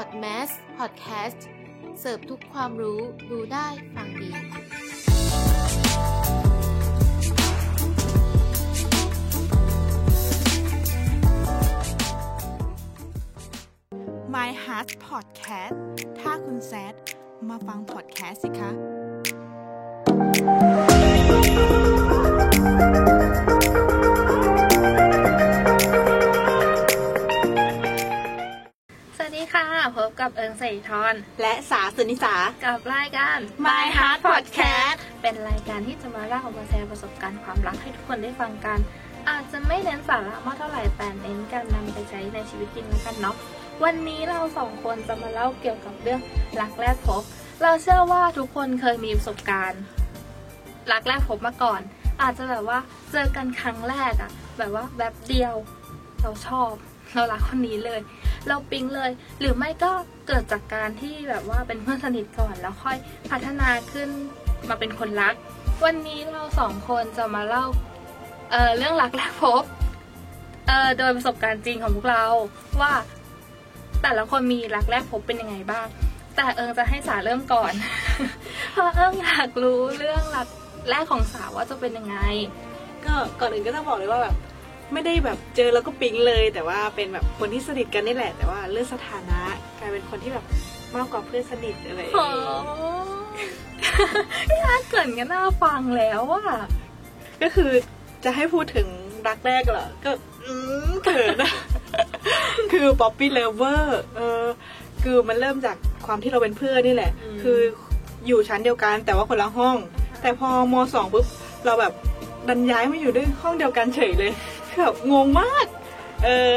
Podmas Podcast เสิร์ฟทุกความรู้รู้ได้ฟังดี My Heart Podcast ถ้าคุณแซดมาฟังพอดแคสต์สิคะ กับเอิงสิริธรและสาสุนิสา กับรายการ My Heart Podcast เป็นรายการที่จะมาเล่ามาแชร์ประสบการณ์ความรักให้ทุกคนได้ฟังกัน อาจจะไม่เน้นสาระมากเท่าไหร่แต่เน้นการนำไปใช้ในชีวิตจริงแล้วกันเนาะวันนี้เราสองคนจะมาเล่าเกี่ยวกับเรื่องรักแรกพบ เราเชื่อว่าทุกคนเคยมีประสบการณ์รักแรกพบมาก่อน อาจจะแบบว่าเจอกันครั้งแรกอะแบบว่าแบบเดียวเราชอบ เรารักคนนี้เลย เราปิ๊งเลย หรือไม่ก็ เกิดจากการที่แบบว่าเป็นเพื่อนสนิทก่อนแล้วค่อยพัฒนาขึ้นมาเป็นคนรัก วันนี้เราสองคนจะมาเล่าเอ่อเรื่องรักแรกพบเอ่อโดยประสบการณ์จริงของพวกเราว่าแต่ละคนมีรักแรกพบเป็นยังไงบ้าง แต่เอิงจะให้สาเริ่มก่อน เพราะเอิงอยากรู้เรื่องรักแรกของสาวว่าจะเป็นยังไง ก็ก่อนอื่นก็ต้องบอกเลยว่าแบบ ไม่ได้แบบเจอแล้วก็ปิ๊งเลย แต่ว่าเป็นแบบคนที่สนิทกันนี่แหละ แต่ว่าเรื่องสถานะกลายเป็นคนที่แบบมากกว่าเพื่อนสนิทอะไรอย่างโอ้เงี้ยยากเกินกันน่าฟังแล้วอะก็คือจะให้พูดถึงรักแรกเหรอ ก็อืมเขินอะคือ puppy love เออคือมันเริ่มจากความที่เราเป็นเพื่อนนี่แหละคืออยู่ชั้นเดียวกันแต่ว่าคนละห้อง แต่พอมสองปุ๊บเราแบบดันย้ายมาอยู่ด้วยห้องเดียวกันเฉยเลยคือ แบบงงมาก เออ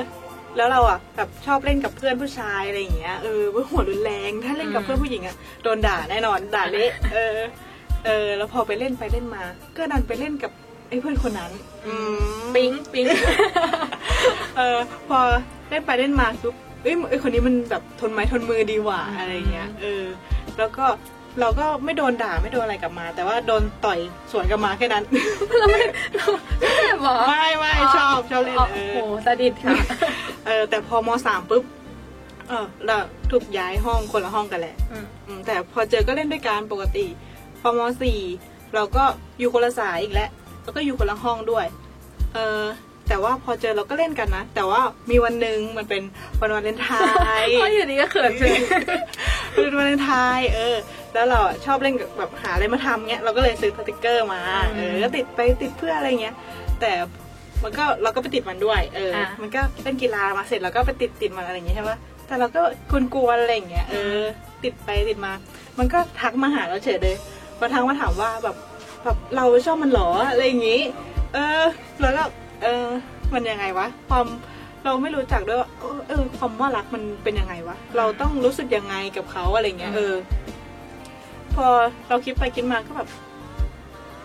แล้วเราอะแบบชอบเล่นกับเพื่อนผู้ชายอะไรอย่างเงี้ยเออหัวรุนแรงถ้าเล่นกับเพื่อนผู้หญิงอะโดนด่าแน่นอนด่าเละเออ เออ แล้วพอไปเล่นไปเล่นมา ก็ดันไปเล่นกับไอ้เพื่อนคนนั้นอืมปิ๊งปิ๊งเออพอเล่นไปเล่นมาปุ๊บเอ้ยไอ้คนนี้มันแบบทนไม้ทนมือดีหว่าอะไรอย่างเงี้ยเออ แล้วก็ เราก็ไม่โดนด่าไม่โดนอะไรกลับมา แต่ว่าโดนต่อยสวนกลับมาแค่นั้น เราไม่เราไม่ได้บอกไม่ไม่ชอบชอบเล่นโอ้เอโหอสดิตค่ะเออแต่พอมสามปุ๊บเออเราถูกย้ายห้องคนละห้องกันแหละอืมอืมแต่พอเจอก็เล่นด้วยกันปกติพอมสี่เราก็อยู่คนละสายอีกแล้วแล้วก็อยู่คนละห้องด้วย เออแต่ว่าพอเจอเราก็เล่นกันนะ แต่ว่ามีวันหนึ่งมันเป็นวันวาเลนไทน์เพราะอยู่ดีก็เขินเลยเป็นวาเลนไทน์เออ แล้วเราอะชอบเล่นกับแบบหาอะไรมาทำเงี้ยเราก็เลยซื้อสติกเกอร์มาเออก็ติดไปติดเพื่ออะไรเงี้ย แต่มันก็เราก็ไปติดมันด้วยเอออะมันก็เล่นกีฬามาเสร็จเราก็ไปติดติดมันอะไรอย่างเงี้ยใช่ปะแต่เราก็กลัวๆอะไรอย่างเงี้ยเออ ติดไปติดมา มันก็ทักมาหาเราเฉยเลยมาทักมาถามว่าแบบแบบเราชอบมันเหรออะไรอย่างงี้ เออ แล้วก็เออมันยังไงวะความเราไม่รู้จักด้วยว่าเออเออความว่ารักมันเป็นยังไงวะ เราต้องรู้สึกยังไงกับเขาอะไรเงี้ยเออพ อเราคิดไปคิดมาก็แบบ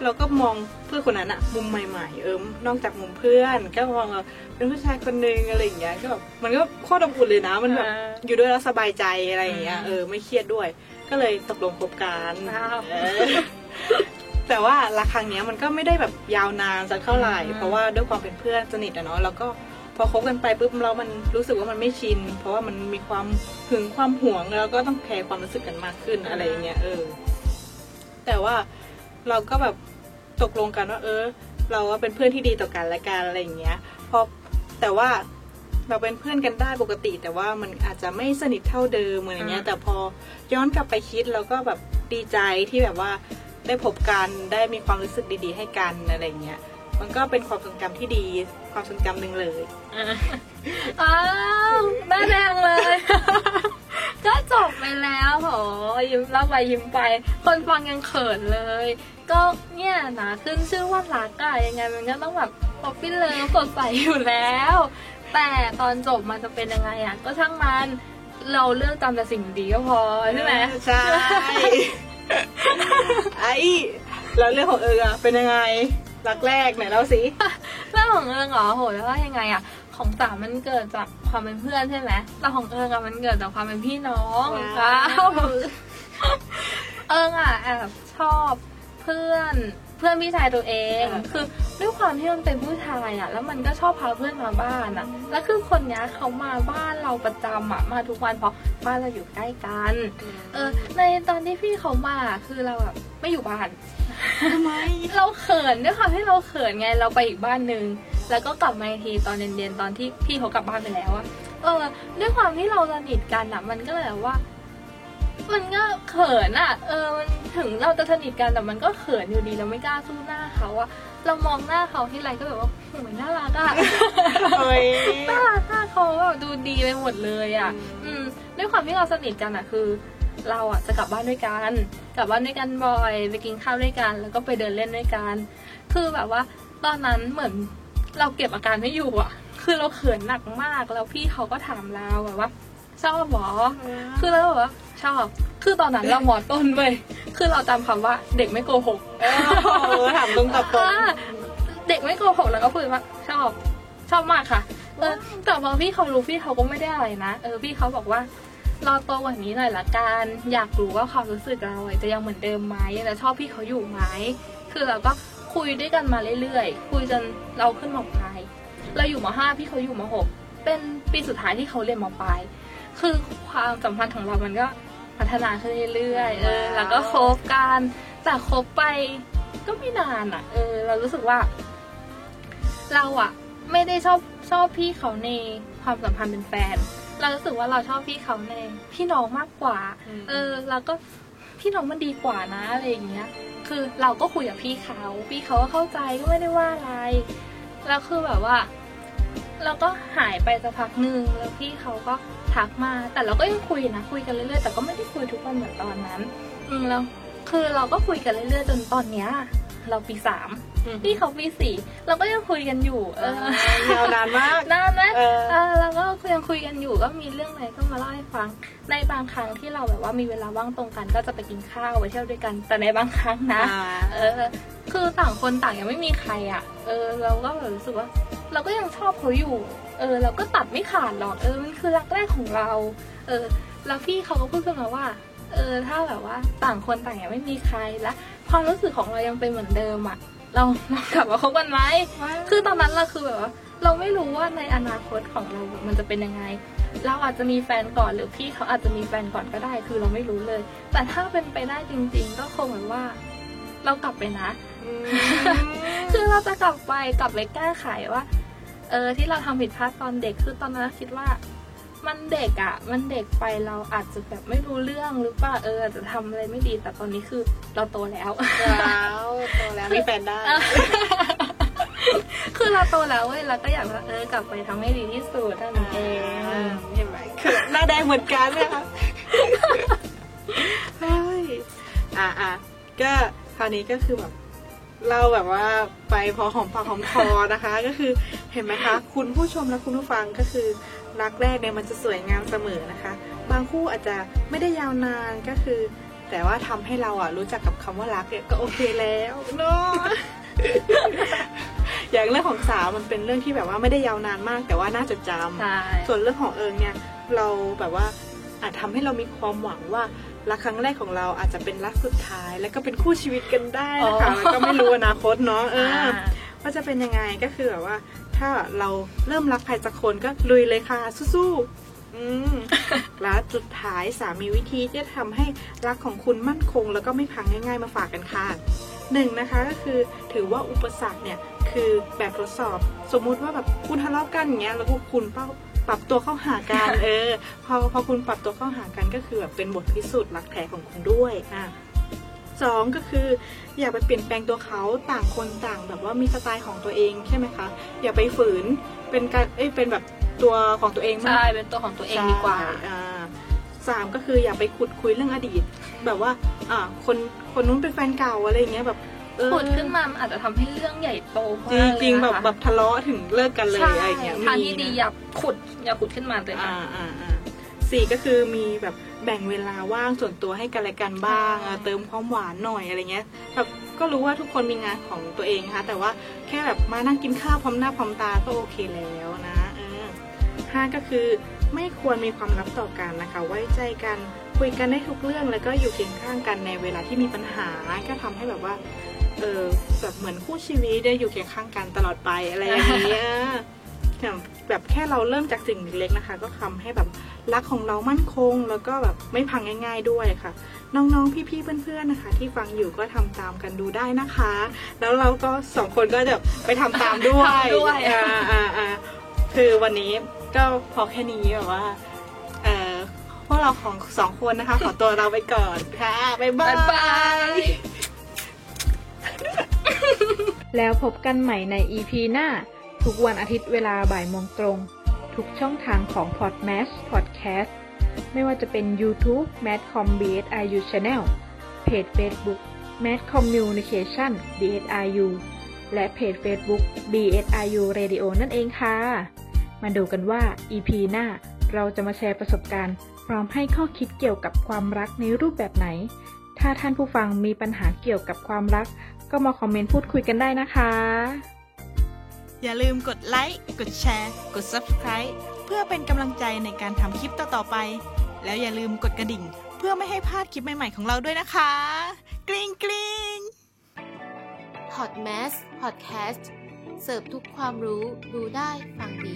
เราก็มองเพื่อนคนนั้นอะมุมใหม่ ๆ เออนอกจากมุมเพื่อน ก็มองว่าเป็นผู้ชายคนนึงอะไรอย่างเงี้ยก็แบบมันก็โคตรอบอุ่นเลยนะ มันแบบอ่าอยู่ด้วยแล้วสบายใจอะไรอย่างเงี้ยเออไม่เครียดด้วย ก็เลยตกลงคบกันว้าวเออแต่ว่ารักครั้งเนี้ยมันก็ไม่ได้แบบยาวนานสักเท่าไหร่อืมเพราะว่าด้วยความเป็นเพื่อนสนิทอะเนาะแล้วก็ พอคบกันไปปุ๊บเรามันรู้สึกว่ามันไม่ชิน เพราะว่ามันมีความหึงความหวงแล้วก็ต้องแคร์ความรู้สึกกันมากขึ้นอะไรอย่างเงี้ยเออ แต่ว่าเราก็แบบตกลงกันว่า เออ เราก็เป็นเพื่อนที่ดีต่อกันและกันอะไรอย่างเงี้ยเพราะแต่ว่าเราเป็นเพื่อนกันได้ปกติ แต่ว่ามันอาจจะไม่สนิทเท่าเดิมอะไรเงี้ยอืมแต่พอย้อนกลับไปคิดเราก็แบบดีใจที่แบบว่าได้พบกันได้มีความรู้สึกดี ๆ ให้กันอะไรเงี้ย มันก็เป็นความทรงจำที่ดี ความทรงจำหนึ่งเลย อ้าวหน้าแดงเลย ก็จบไปแล้วโหยิ้มเล่าไปยิ้มไป คนฟังยังเขินเลย ก็เนี่ยนะขึ้นชื่อว่ารักอะยังไงมันก็ต้องแบบpuppy love สดใสอยู่แล้ว แต่ตอนจบมันจะเป็นยังไงอะก็ช่างมัน เราเลือกจำแต่สิ่งดีก็พอใช่ไหม ใช่ ไอ้แล้วเรื่องของเอออะเป็นยังไง รักแรกไหนเล่าสิเรื่องของเอิงเหรอโหแล้วว่ายังไงอะของสามมันเกิดจากความเป็นเพื่อนใช่ไหมแต่ของเอิงอะมันเกิดจากความเป็นพี่น้องว้าวว้าวเอิงอะแอบชอบเพื่อนเพื่อนพี่ชายตัวเองอ่าคือด้วยความที่มันเป็นผู้ชายอะ แล้วมันก็ชอบพาเพื่อนมาบ้านอะ แล้วคือคนเนี้ยเขามาบ้านเราประจำอะ มาทุกวันเพราะบ้านเราอยู่ใกล้กัน เออ ในตอนที่พี่เขามาคือเราแบบไม่อยู่บ้าน ทำไม เราเขินด้วยความที่เราเขินไงเราไปอีกบ้านหนึ่งแล้วก็กลับมาอีกทีตอนเย็นๆตอนที่พี่เขากลับบ้านไปแล้วอะเออ ด้วยความที่เราสนิทกันอะมันก็เลยแบบว่า มันก็เขินอะเออมันถึงเราจะสนิทกันแต่มันก็เขินอยู่ดีเราไม่กล้าสู้หน้าเขาอะเรามองหน้าเขาที่ไรก็แบบว่าโอ้ยน่ารักอะเอ้ย น่ารักอะเขาแบบดูดีไปหมดเลยอะอืม ด้วยความที่เราสนิทกันอะคือ เราอะจะกลับบ้านด้วยกัน กลับบ้านด้วยกันบ่อยไปกินข้าวด้วยกัน แล้วก็ไปเดินเล่นด้วยกัน คือแบบว่า ตอนนั้นเหมือนเราเก็บอาการไม่อยู่อะคือเราเขินหนักมากแล้วพี่เขาก็ถามเราแบบว่าชอบหรอคือเราแบบว่าชอบ คือตอนนั้นเราหมอต้นเว้ยคือเราจำคำว่าเด็กไม่โกหกเออถามตรงตอบตรงอ่าเด็กไม่โกหกแล้วก็พูดว่าชอบชอบมากค่ะ เออแต่พอพี่เขารู้พี่เขาก็ไม่ได้อะไรนะ เออพี่เขาบอกว่า รอโตกว่านี้หน่อยละกัน อยากรู้ว่าความรู้สึกเราอะจะยังเหมือนเดิมไหมแล้วชอบพี่เขาอยู่ไหมคือเราก็คุยด้วยกันมาเรื่อยๆ คุยจนเราขึ้นมปลายเราอยู่มห้าพี่เขาอยู่มหกเป็นปีสุดท้ายที่เขาเรียนมปลายคือความสัมพันธ์ของเรามันก็พัฒนาขึ้นเรื่อยๆเออแล้วก็คบกันแต่คบไปก็ไม่นานอะ เออ เรารู้สึกว่า เราอะไม่ได้ชอบชอบพี่เขาในความสัมพันธ์เป็นแฟน เรารู้สึกว่าเราชอบพี่เขาในพี่น้องมากกว่า เออแล้วก็พี่น้องมันดีกว่านะอะไรอย่างเงี้ย คือเราก็คุยกับพี่เขา พี่เขาก็เข้าใจก็ไม่ได้ว่าอะไร แล้วคือแบบว่า เราก็หายไปสักพักหนึ่งแล้วพี่เขาก็ทักมา แต่เราก็ยังคุยนะคุยกันเรื่อยๆ แต่ก็ไม่ได้คุยทุกวันเหมือนตอนนั้น อืมแล้วคือเราก็คุยกันเรื่อยๆจนตอนเนี้ย เราปีสาม พี่เขาปีสี่เราก็ยังคุยกันอยู่ เออยาวนานมากนานไหมเออเออเราก็ยังคุยกันอยู่ก็มีเรื่องอะไรก็มาเล่าให้ฟัง ในบางครั้งที่เราแบบว่ามีเวลาว่างตรงกันก็จะไปกินข้าวไปเที่ยวด้วยกัน แต่ในบางครั้งนะ เออ คือต่างคนต่างยังไม่มีใครอะ เออ เราก็แบบรู้สึกว่า เราก็ยังชอบเขาอยู่ เออ เราก็ตัดไม่ขาดหรอกเออมันคือรักแรกของเรา เออ แล้วพี่เขาก็พูดขึ้นมาว่าเออถ้าแบบว่าต่างคนต่างยังไม่มีใครและความรู้สึกของเรายังเป็นเหมือนเดิมอะ เราเรากลับมาคบกันไหมคือตอนนั้นเราคือแบบว่าเราไม่รู้ว่าในอนาคตของเรา มันจะเป็นยังไง เราอาจจะมีแฟนก่อนหรือพี่เขาอาจจะมีแฟนก่อนก็ได้ คือเราไม่รู้เลย แต่ถ้าเป็นไปได้จริง ๆ ก็คงแบบว่า เรากลับไปนะ คือเราจะกลับไปกลับไปแก้ไขว่า เออที่เราทำผิดพลาดตอนเด็กคือตอนนั้นคิดว่า มันเด็กอะ่ะ มันเด็กไปเราอาจจะแบบไม่รู้เรื่องหรือเปล่าเอออาจจะทำอะไรไม่ดีแต่ตอนนี้คือเราโตแล้วแล้วโตแล้วมีแฟนได้คือเราโตแล้วเว้ยเราก็อยากว่าเออกลับไปทำให้ดีที่สุดเท่านั้นเองเห็นไหมคือหน้าแดงเหมือนกันนะคะเฮ้ยอะอะก็คราวนี้ก็คือแบบ เราแบบว่าไปพอหอมปากหอมคอนะคะ ก็คือเห็นไหมคะ คุณผู้ชมและคุณผู้ฟังก็คือรักแรกเนี่ยมันจะสวยงามเสมอนะคะ บางคู่อาจจะไม่ได้ยาวนานก็คือ แต่ว่าทำให้เราอะรู้จักกับคำว่ารักเนี่ยก็โอเคแล้วเนาะอย่างเรื่องของสาวมันเป็นเรื่องที่แบบว่าไม่ได้ยาวนานมาก แต่ว่าน่าจดจำใช่ส่วนเรื่องของเอิงเนี่ยเราแบบว่า อาจทำให้เรามีความหวังว่ารักครั้งแรกของเราอาจจะเป็นรักสุดท้าย แล้วก็เป็นคู่ชีวิตกันได้นะคะแล้วก็ไม่รู้อนาคตเนาะเออว่าจะเป็นยังไงก็คือแบบว่า ถ้าเราเริ่มรักใครสักคนก็ลุยเลยค่ะสู้ๆอืมแล้วสุดท้ายสามีวิธีที่จะทำให้รักของคุณมั่นคง แล้วก็ไม่พังง่าย ๆ มาฝากกันค่ะหนึ่งนะคะก็คือถือว่าอุปสรรคเนี่ยคือแบบทดสอบ สมมุติว่าแบบคุณทะเลาะกันอย่างเงี้ยแล้วพวกคุณเป้า ปรับตัวเข้าหากันเออพอพอคุณปรับตัวเข้าหากันก็คือแบบเป็นบทพิสูจน์รักแท้ของคุณด้วยอะสองก็คือ อย่าไปเปลี่ยนแปลงตัวเขาต่างคนต่างแบบว่ามีสไตล์ของตัวเองใช่ไหมคะอย่าไปฝืนเป็นการเอ้ยเป็นแบบตัวของตัวเองมากใช่เป็นตัวของตัวเองดีกว่าใช่อ่าสามก็คืออย่าไปขุดคุยเรื่องอดีต แบบว่าอ่าคนคนนู้นเป็นแฟนเก่าอะไรอย่างเงี้ยแบบเออ ขุดขึ้นมามันอาจจะทำให้เรื่องใหญ่โตมากจเลยริงๆนะแบบคะแบบทะเลาะถึงเลิกกันเลยใช่อะไรอย่างเงี้ยทางมีที่ดีนะอย่าขุดอย่าขุดขึ้นมาเลยอ่าค่ะอ่าอ่าสี่ก็คือมีแบบแบ่งเวลาว่างส่วนตัวให้กันและกันบ้างใช่อะเติมความหวานหน่อยอะไรเงี้ยแบบก็รู้ว่าทุกคนมีงานของตัวเองนะคะแต่ว่าแค่แบบมานั่งกินข้าวพร้อมหน้าพร้อมตาก็โอเคแล้วนะเออห้าก็คือไม่ควรมีความลับต่อกันนะคะ ไว้ใจกันคุยกันได้ทุกเรื่องแล้วก็อยู่เคียงข้างกันในเวลาที่มีปัญหาก็ทำให้แบบว่า เอเออแบบเหมือนคู่ชีวิตได้อยู่เคียงข้างกันตลอดไปอะไรอย่างเงี้ยอย่างแบบแค่เราเริ่มจากสิ่งเล็กๆนะคะ ก็ทำให้แบบรักของเรามั่นคง แล้วก็แบบไม่พังง่าย ๆด้วยค่ะ น้องๆพี่ๆเพื่อนๆนะคะ ที่ฟังอยู่ก็ทำตามกันดูได้นะคะ แล้วเราก็สองคนก็จะไปทำตามด้วยทำด้วยอ่าอ่าอ่าคือวันนี้ก็พอแค่นี้แบบว่าเอ่อพวกเราของสองคนนะคะ ขอตัวเราไปก่อนค่ะบ๊ายบาบ๊าย แล้วพบกันใหม่ใน EP หน้า ทุกวันอาทิตย์เวลาบ่ายโมงตรง ทุกช่องทางของ Podmas Podcast ไม่ว่าจะเป็น YouTube Madcom BSIU Channel เพจ Facebook m a d c o m Communication BSIU และเพจ Facebook BSIU Radio นั่นเองค่ะ มาดูกันว่า EP หน้าเราจะมาแชร์ประสบการณ์พร้อมให้ข้อคิดเกี่ยวกับความรักในรูปแบบไหน ถ้าท่านผู้ฟังมีปัญหาเกี่ยวกับความรัก ก็มาคอมเมนต์พูดคุยกันได้นะคะ อย่าลืมกดไลค์ กดแชร์ กด Subscribe เพื่อเป็นกำลังใจในการทำคลิปต่อๆไป แล้วอย่าลืมกดกระดิ่ง เพื่อไม่ให้พลาดคลิปใหม่ๆของเราด้วยนะคะ กริ๊งกริ๊งพอดแมสพอดแคสต์ เสิร์ฟทุกความรู้ รู้ได้ ฟังดี